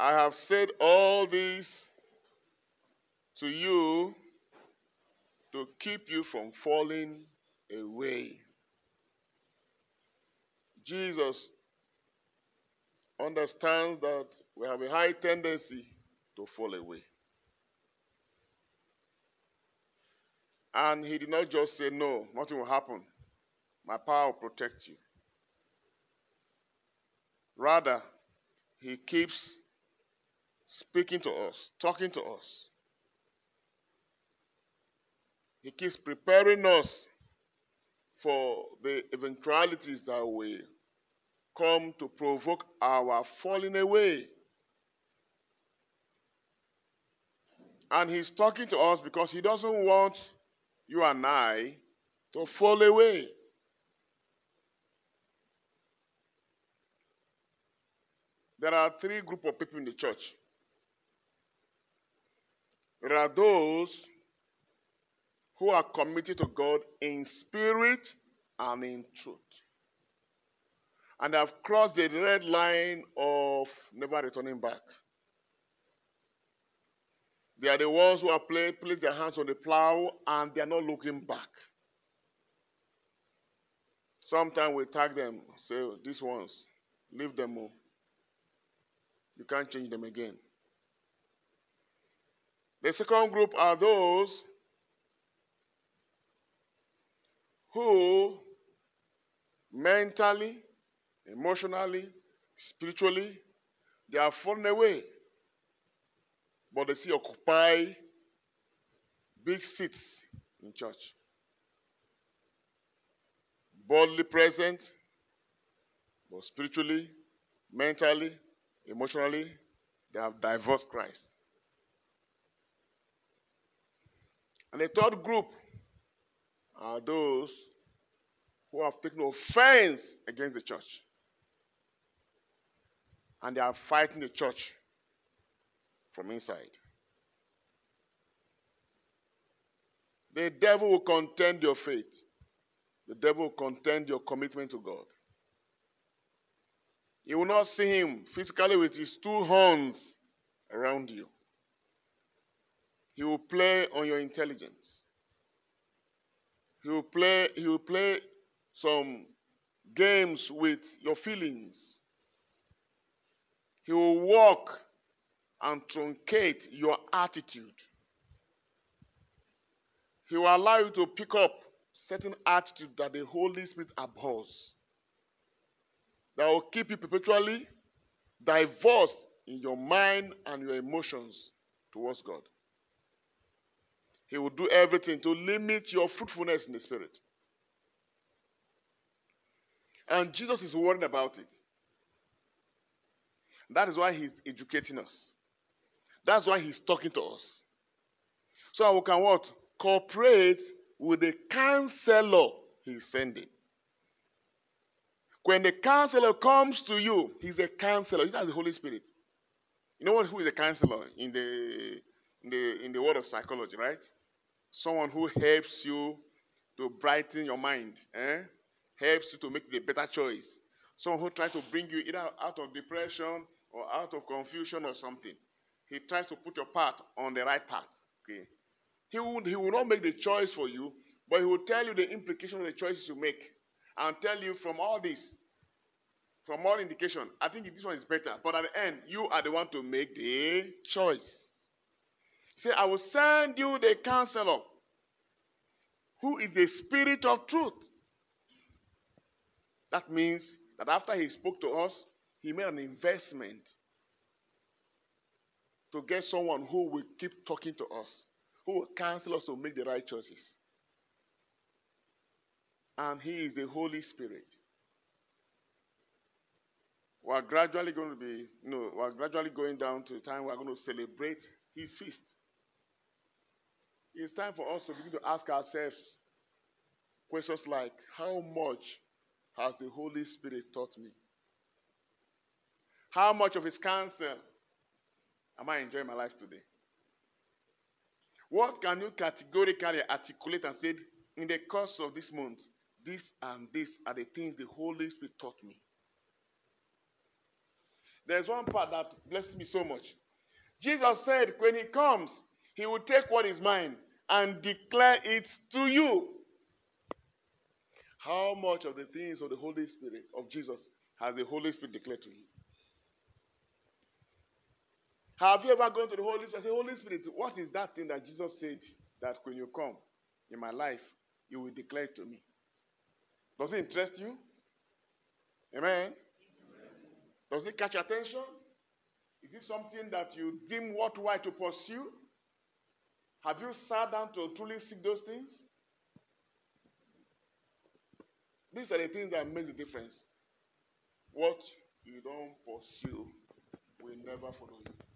I have said all this to you to keep you from falling away. Jesus understands that we have a high tendency to fall away. And he did not just say, No, nothing will happen. My power will protect you. Rather, he keeps speaking to us, talking to us. He keeps preparing us for the eventualities that will come to provoke our falling away. And he's talking to us because he doesn't want you and I to fall away. There are three group of people in the church. There are those who are committed to God in spirit and in truth. And have crossed the red line of never returning back. They are the ones who have placed their hands on the plow and they are not looking back. Sometimes we tag them, say, oh, these ones, leave them all. You can't change them again. The second group are those who mentally, emotionally, spiritually, they are fallen away. But they still occupy big seats in church. Bodily present, but spiritually, mentally, emotionally, they have divorced Christ. And the third group are those who have taken offense against the church. And they are fighting the church from inside. The devil will contend your faith. The devil will contend your commitment to God. You will not see him physically with his two horns around you. He will play on your intelligence. He will play, he will play some games with your feelings. He will walk and truncate your attitude. He will allow you to pick up certain attitude that the Holy Spirit abhors. That will keep you perpetually divorced in your mind and your emotions towards God. He will do everything to limit your fruitfulness in the Spirit. And Jesus is worried about it. That is why he's educating us. That's why he's talking to us. So we can what? Cooperate with the counselor he's sending. When the counselor comes to you, he's a counselor. He's not the Holy Spirit. You know what? Who is a counselor in the in the in the world of psychology, right? Someone who helps you to brighten your mind, eh? helps you to make the better choice. Someone who tries to bring you either out of depression or out of confusion or something. He tries to put your path on the right path. Okay. He will, he will not make the choice for you, but he will tell you the implication of the choices you make and tell you from all this, from all indication, I think this one is better. But at the end, you are the one to make the choice. Say, I will send you the counselor who is the spirit of truth. That means that after he spoke to us, he made an investment to get someone who will keep talking to us, who will counsel us to make the right choices. And he is the Holy Spirit. We're gradually going to be, you know, we're gradually going down to the time we're going to celebrate his feast. It's time for us to begin to ask ourselves questions like How much has the Holy Spirit taught me? How much of His counsel am I enjoying my life today? What can you categorically articulate and say, in the course of this month, this and this are the things the Holy Spirit taught me? there's one part that blessed me so much. Jesus said, when he comes, he will take what is mine and declare it to you. How much of the things of the Holy Spirit of Jesus has the Holy Spirit declared to you? Have you ever gone to the Holy Spirit and said, Holy Spirit, what is that thing that Jesus said that when you come in my life, you will declare to me? Does it interest you? Amen? Does it catch attention? Is it something that you deem worthwhile to pursue? Have you sat down to truly seek those things? These are the things that make the difference. What you don't pursue will never follow you.